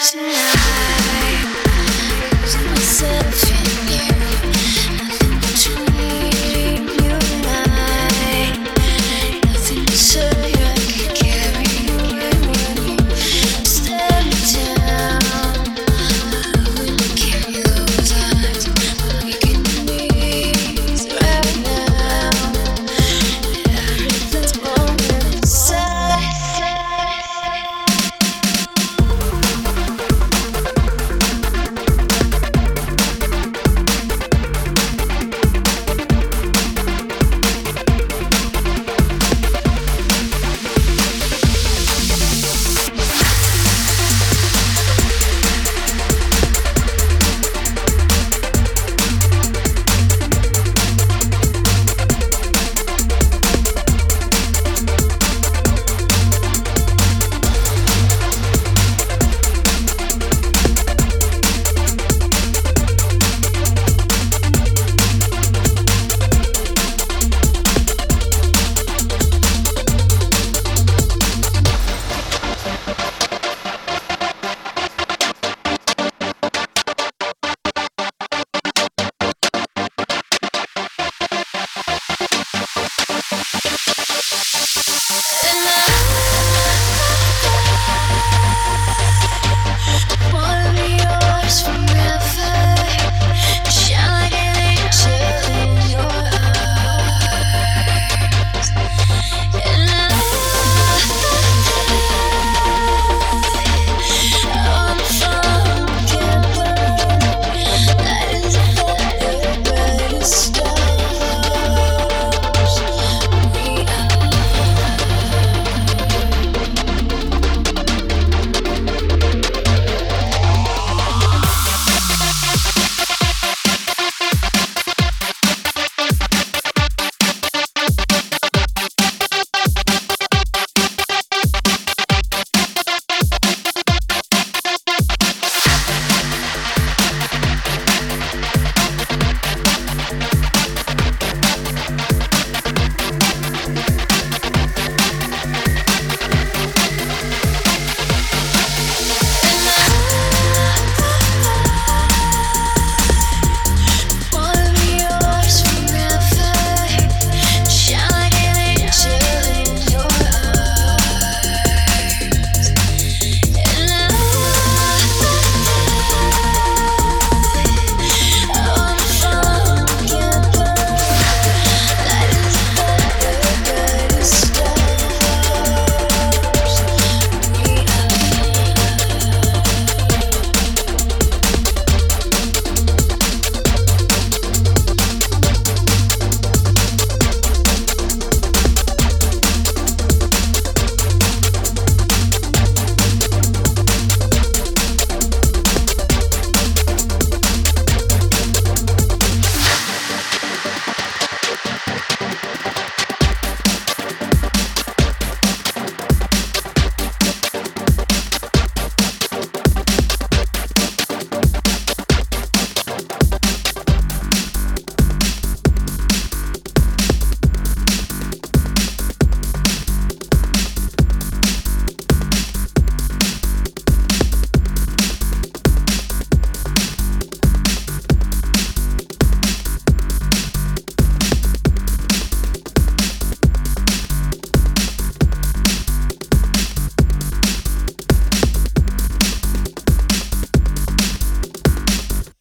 there's no